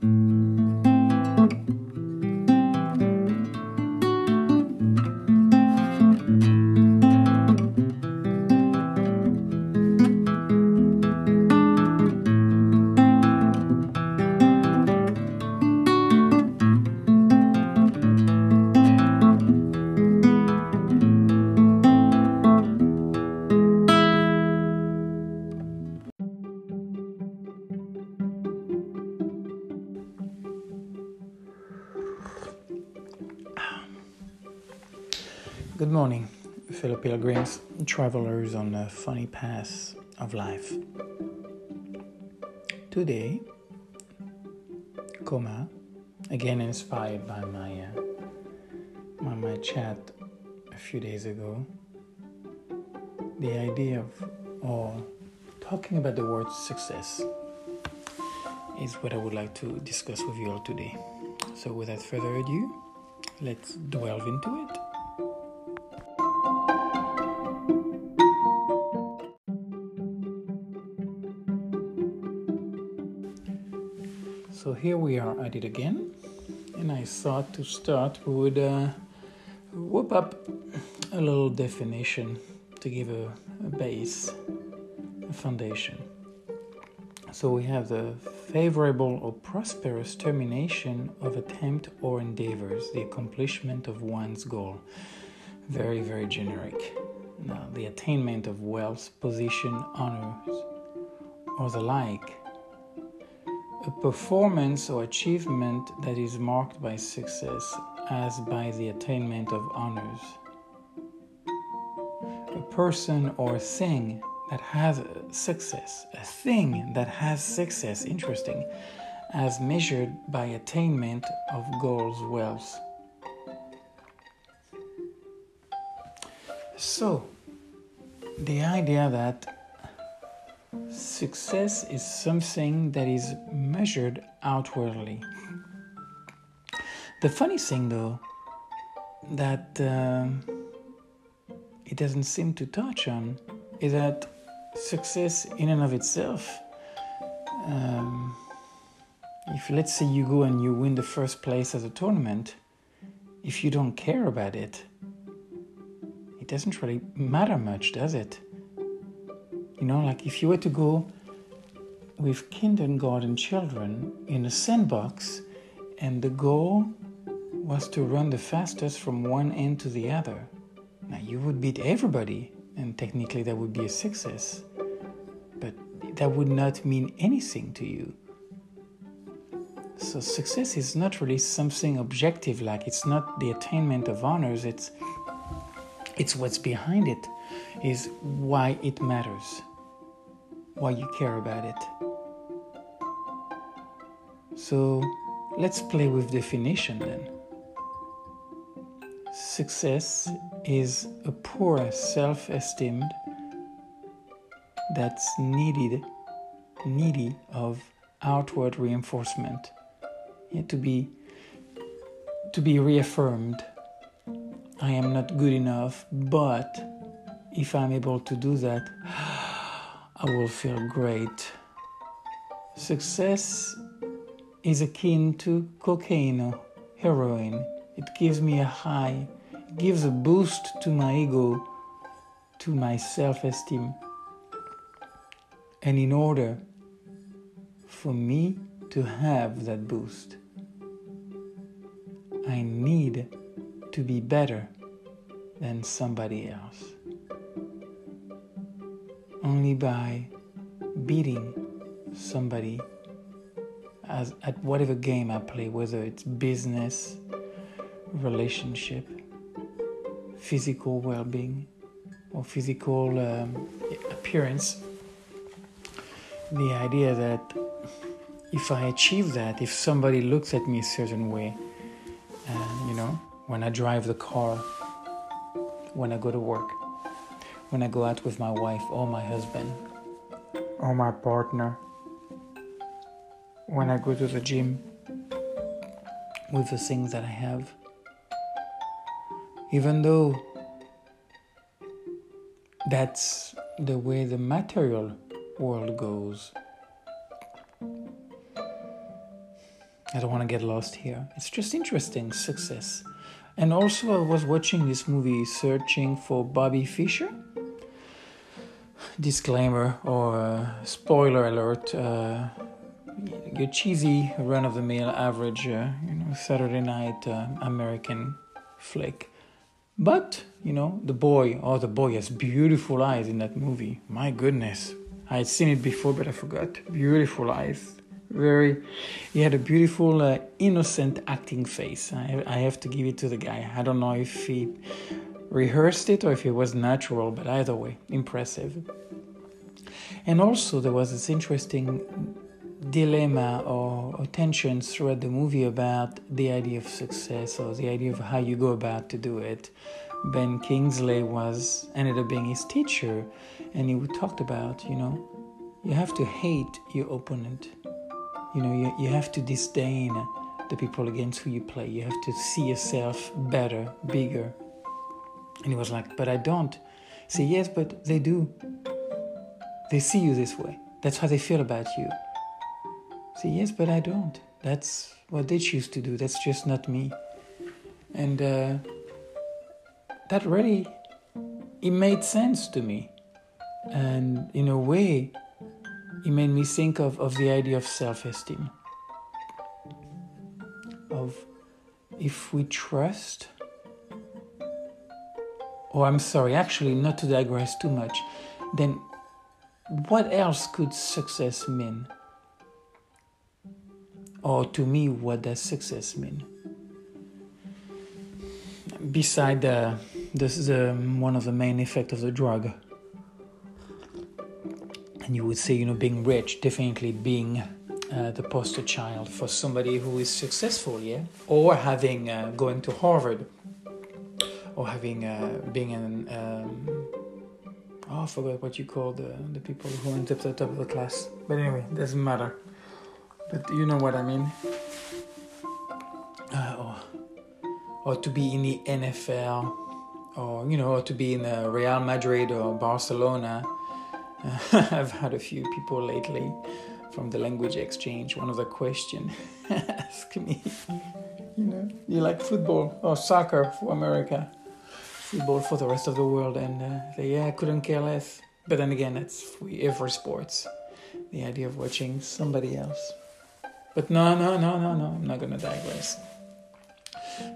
Good pilgrims, travelers on the funny path of life. Today, coma, again inspired by my uh, by my chat a few days ago. The idea of or talking about the word success is what I would like to discuss with you all today. So, without further ado, let's delve into it. Here we are at it again, and I thought to start would uh, whip up a little definition to give a, a base, a foundation. So we have the favorable or prosperous termination of attempt or endeavors, the accomplishment of one's goal. Very, very generic. Now, the attainment of wealth, position, honors, or the like a performance or achievement that is marked by success as by the attainment of honors. A person or thing that has success, a thing that has success, interesting, as measured by attainment of goals, wealth. So, the idea that Success is something that is measured outwardly. The funny thing, though, that uh, it doesn't seem to touch on is that success, in and of itself, um, if let's say you go and you win the first place at a tournament, if you don't care about it, it doesn't really matter much, does it? You know, like if you were to go with kindergarten children in a sandbox and the goal was to run the fastest from one end to the other. Now you would beat everybody, and technically that would be a success, but that would not mean anything to you. So success is not really something objective like it's not the attainment of honors, it's it's what's behind it is why it matters, why you care about it. So let's play with definition then. Success is a poor self esteem that's needed needy of outward reinforcement yeah, to be to be reaffirmed I am not good enough, but if I'm able to do that, I will feel great. Success is akin to cocaine, or heroin. It gives me a high, it gives a boost to my ego, to my self esteem. And in order for me to have that boost, I need to be better than somebody else. Only by beating somebody as at whatever game I play, whether it's business, relationship, physical well-being, or physical um, appearance. The idea that if I achieve that, if somebody looks at me a certain way, and you know, when I drive the car, when I go to work, when I go out with my wife or my husband or my partner, when I go to the gym with the things that I have. Even though that's the way the material world goes. I don't want to get lost here. It's just interesting success. And also, I was watching this movie, Searching for Bobby Fischer. Disclaimer or uh, spoiler alert: uh, your cheesy, run-of-the-mill, average, uh, you know, Saturday night uh, American flick. But you know, the boy, oh, the boy has beautiful eyes in that movie. My goodness, I had seen it before, but I forgot. Beautiful eyes very he had a beautiful uh, innocent acting face I, I have to give it to the guy i don't know if he rehearsed it or if it was natural but either way impressive and also there was this interesting dilemma or, tensions throughout the movie about the idea of success or the idea of how you go about to do it ben kingsley was ended up being his teacher and he talked about you know you have to hate your opponent you know, you, you have to disdain the people against who you play. You have to see yourself better, bigger. And he was like, But I don't. Say, Yes, but they do. They see you this way. That's how they feel about you. Say, Yes, but I don't. That's what they choose to do. That's just not me. And uh, that really, it made sense to me. And in a way, it made me think of, of the idea of self esteem. Of if we trust, or I'm sorry, actually, not to digress too much, then what else could success mean? Or to me, what does success mean? Beside this is the, one of the main effects of the drug. And you would say, you know, being rich, definitely being uh, the poster child for somebody who is successful, yeah, or having uh, going to Harvard, or having uh, being an um, oh, I forgot what you call the the people who end up at the top of the class. But anyway, doesn't matter. But you know what I mean. Uh, or, or to be in the NFL, or you know, or to be in uh, Real Madrid or Barcelona I've had a few people lately from the language exchange. One of the question ask me, you know, you like football or soccer for America, football for the rest of the world, and uh, they yeah, I couldn't care less. But then again, that's for every sports, the idea of watching somebody else. But no, no, no, no, no. I'm not gonna digress.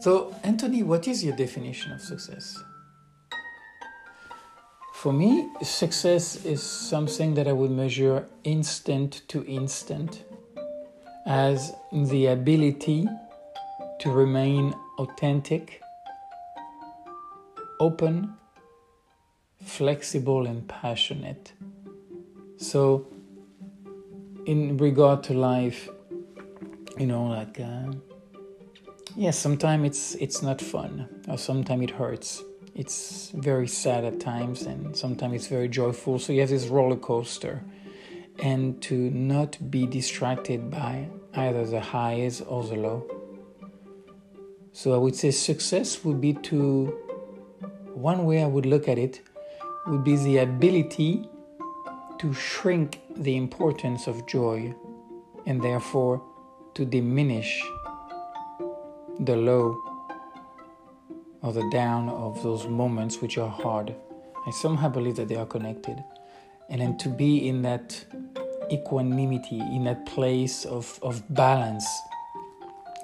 So, Anthony, what is your definition of success? For me, success is something that I would measure instant to instant as the ability to remain authentic, open, flexible, and passionate. So, in regard to life, you know, like, uh, yes, yeah, sometimes it's it's not fun, or sometimes it hurts it's very sad at times and sometimes it's very joyful. So you have this roller coaster. And to not be distracted by either the highs or the low. So I would say success would be to, one way I would look at it would be the ability to shrink the importance of joy and therefore to diminish the low or the down of those moments which are hard. I somehow believe that they are connected. And then to be in that equanimity, in that place of, of balance,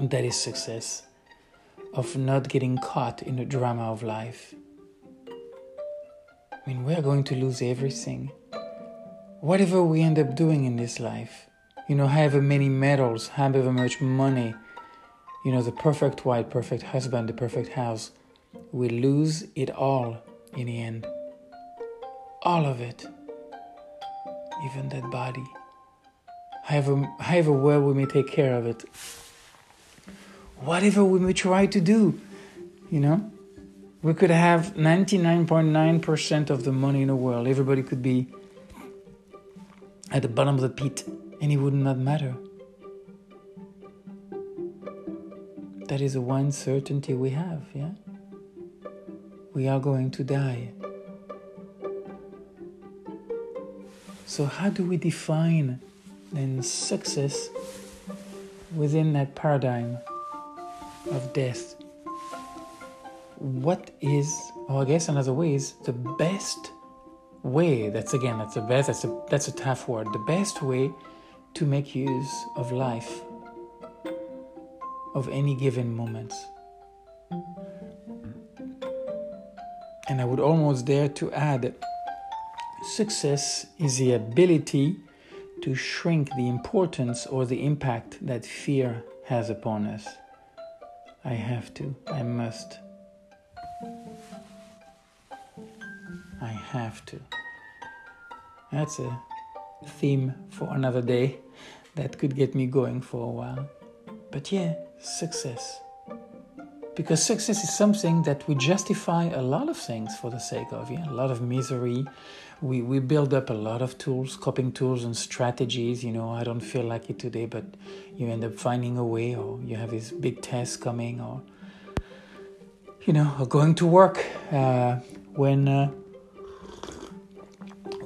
that is success, of not getting caught in the drama of life. I mean, we're going to lose everything. Whatever we end up doing in this life, you know, however many medals, however much money, you know, the perfect wife, perfect husband, the perfect house, we lose it all in the end. All of it. Even that body. However, however well we may take care of it. Whatever we may try to do, you know, we could have 99.9% of the money in the world. Everybody could be at the bottom of the pit and it would not matter. That is the one certainty we have, yeah? we are going to die. So, how do we define then success within that paradigm of death, what is, or I guess another way is the best way. That's again, that's the best. That's a that's a tough word. The best way to make use of life, of any given moment. And I would almost dare to add success is the ability to shrink the importance or the impact that fear has upon us. I have to, I must. I have to. That's a theme for another day that could get me going for a while. But yeah, success. Because success is something that we justify a lot of things for the sake of, yeah, a lot of misery. We, we build up a lot of tools, coping tools and strategies. You know, I don't feel like it today, but you end up finding a way, or you have this big test coming, or, you know, going to work uh, when. Uh,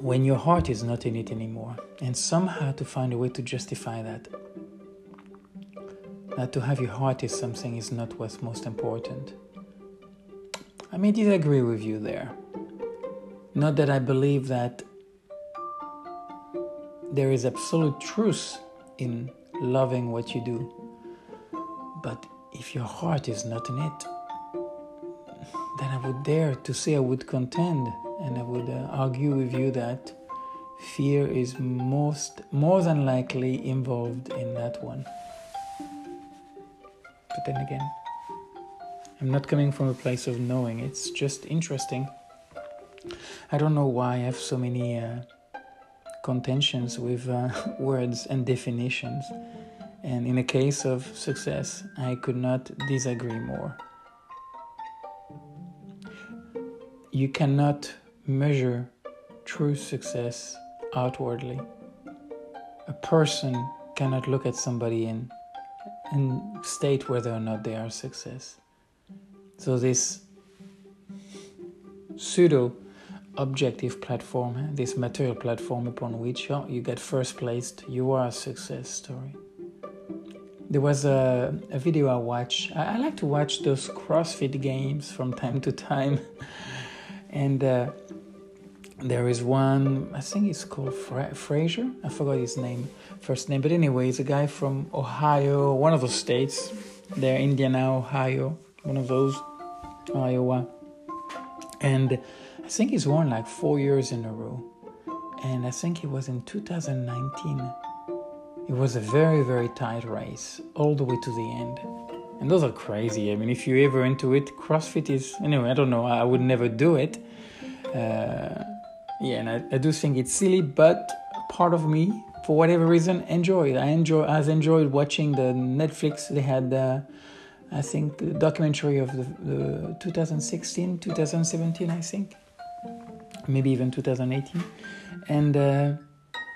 when your heart is not in it anymore, and somehow to find a way to justify that. That to have your heart is something is not what's most important. I may disagree with you there. Not that I believe that there is absolute truth in loving what you do, but if your heart is not in it, then I would dare to say I would contend and I would uh, argue with you that fear is most more than likely involved in that one. But then again, I'm not coming from a place of knowing. It's just interesting. I don't know why I have so many uh, contentions with uh, words and definitions. And in a case of success, I could not disagree more. You cannot measure true success outwardly. A person cannot look at somebody and, and state whether or not they are success. So, this pseudo objective platform, this material platform upon which you get first placed, you are a success story. There was a, a video I watch. I, I like to watch those CrossFit games from time to time. And uh, there is one i think it's called Fra- fraser i forgot his name first name. But anyway he's a guy from ohio one of those states. There indiana ohio one of those iowa. And i think he's won like four years in a row. And i think it was in 2019 it was a very very tight race all the way to the end and those are crazy i mean if you're ever into it crossfit is anyway i don't know i would never do it uh, yeah, and I, I do think it's silly, but part of me, for whatever reason, enjoyed. I enjoy. I enjoyed watching the Netflix. They had, uh, I think, the documentary of the, the 2016, 2017, I think, maybe even 2018, and uh,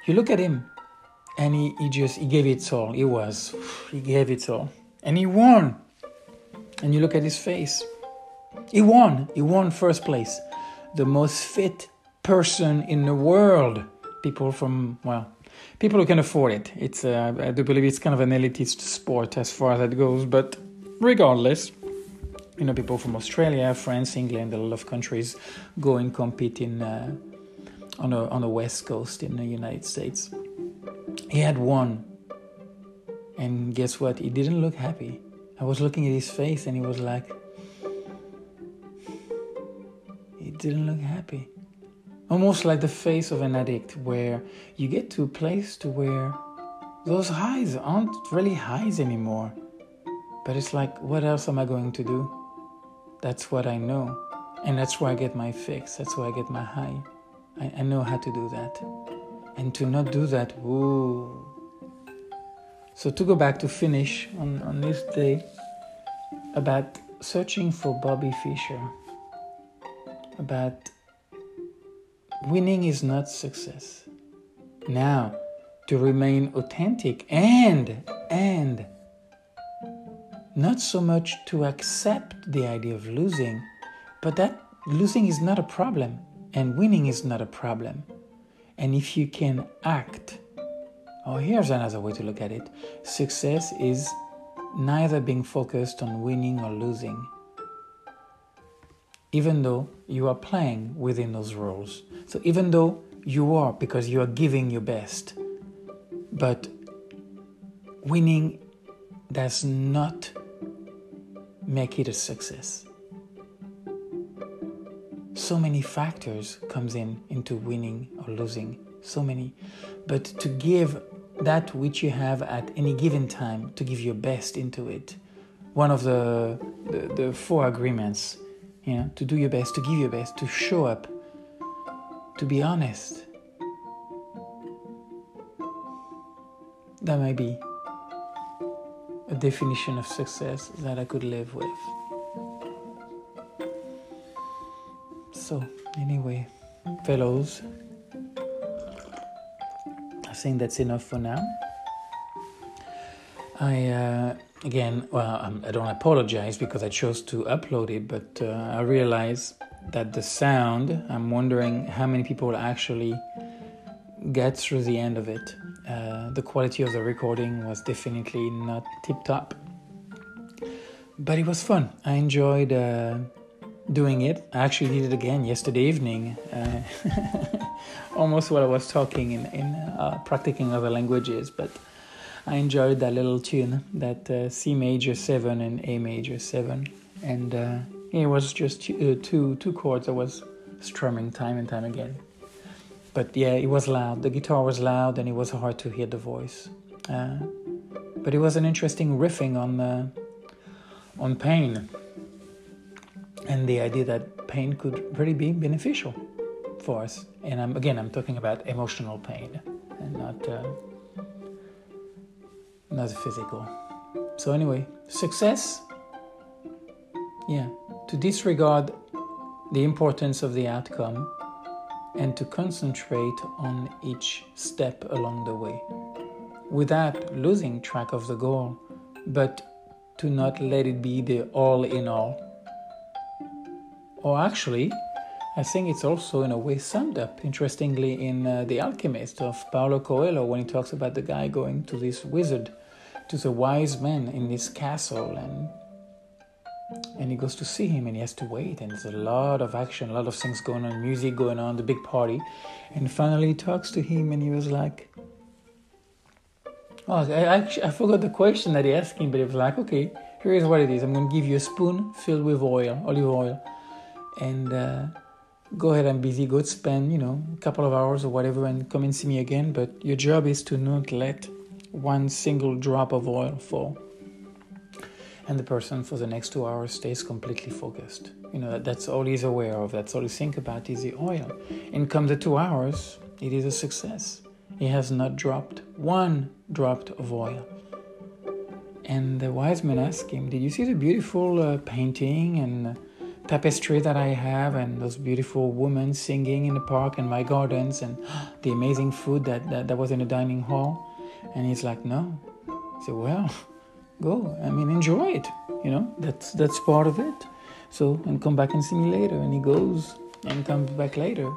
you look at him, and he, he just he gave it all. He was, he gave it all, and he won. And you look at his face. He won. He won first place. The most fit person in the world. People from, well, people who can afford it. It's, uh, I do believe it's kind of an elitist sport as far as that goes, but regardless, you know, people from Australia, France, England, a lot of countries go and compete in uh, on on the west coast in the United States. He had won, and guess what? He didn't look happy. I was looking at his face, and he was like, he didn't look happy. Almost like the face of an addict where you get to a place to where those highs aren't really highs anymore. But it's like what else am i going to do? That's what i know. And that's where i get my fix. That's where i get my high. I, I know how to do that. And to not do that whoa so to go back to finish on, on this day about searching for bobby fischer about winning is not success. Now, to remain authentic and, and, not so much to accept the idea of losing, but that losing is not a problem and winning is not a problem. And if you can act Or here's another way to look at it success is neither being focused on winning or losing, even though you are playing within those rules. So, even though you are, because you are giving your best, but winning does not make it a success. So many factors comes in into winning or losing, so many. But to give that which you have at any given time, to give your best into it, one of the the, the four agreements, you know, to do your best, to give your best, to show up, to be honest. That might be a definition of success that I could live with. So, anyway, fellows, think that's enough for now. I, uh, again, well, I don't apologize because I chose to upload it, but uh, I realize that the sound, I'm wondering how many people actually get through the end of it. Uh, the quality of the recording was definitely not tip top, but it was fun. I enjoyed uh, doing it. I actually did it again yesterday evening, uh, almost while I was talking in, in uh, practicing other languages. But I enjoyed that little tune, that uh, C major seven and A major seven, and it was just two, two two chords I was strumming time and time again but yeah, it was loud. The guitar was loud, and it was hard to hear the voice. Uh, but it was an interesting riffing on uh, on pain, and the idea that pain could really be beneficial for us. And I'm, again, I'm talking about emotional pain, and not uh, not physical. So anyway, success. Yeah, to disregard the importance of the outcome and to concentrate on each step along the way without losing track of the goal, but to not let it be the all in all. Or actually, I think it's also in a way summed up, interestingly, in uh, The Alchemist of Paulo Coelho when he talks about the guy going to this wizard, to the wise man in this castle and and he goes to see him and he has to wait and there's a lot of action a lot of things going on music going on the big party. And finally he talks to him and he was like oh I, actually, I forgot the question that he asked him but he was like okay here is what it is. I'm going to give you a spoon filled with oil olive oil and uh, go ahead i'm busy go spend you know a couple of hours or whatever and come and see me again but your job is to not let one single drop of oil fall and the person for the next two hours stays completely focused. You know, that's all he's aware of, that's all he thinks about is the oil. And come the two hours, it is a success. He has not dropped one drop of oil. And the wise man asked him, Did you see the beautiful uh, painting and tapestry that I have, and those beautiful women singing in the park and my gardens, and the amazing food that, that, that was in the dining hall? And he's like, No. He said, Well, go. I mean, enjoy it. You know, that's that's part of it. So, and come back and see me later. And he goes and comes back later.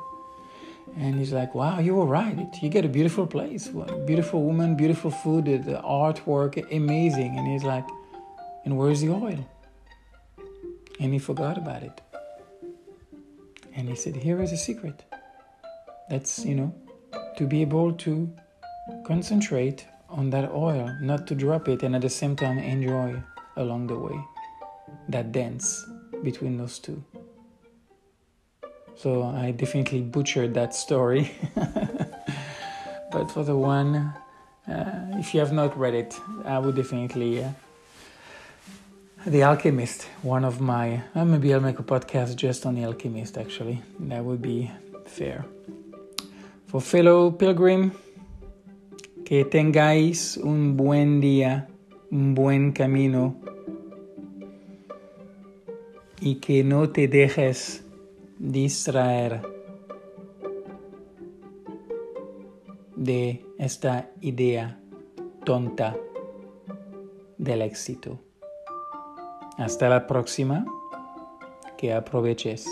And he's like, wow, you were right. You get a beautiful place, beautiful woman, beautiful food, the artwork, amazing. And he's like, and where's the oil? And he forgot about it. And he said, here is a secret. That's, you know, to be able to concentrate on that oil, not to drop it, and at the same time enjoy along the way that dance between those two. So I definitely butchered that story. but for the one, uh, if you have not read it, I would definitely. Uh, the Alchemist, one of my. Uh, maybe I'll make a podcast just on The Alchemist actually. That would be fair. For fellow pilgrim, que tengáis un buen día, un buen camino y que no te dejes distraer de esta idea tonta del éxito. Hasta la próxima, que aproveches.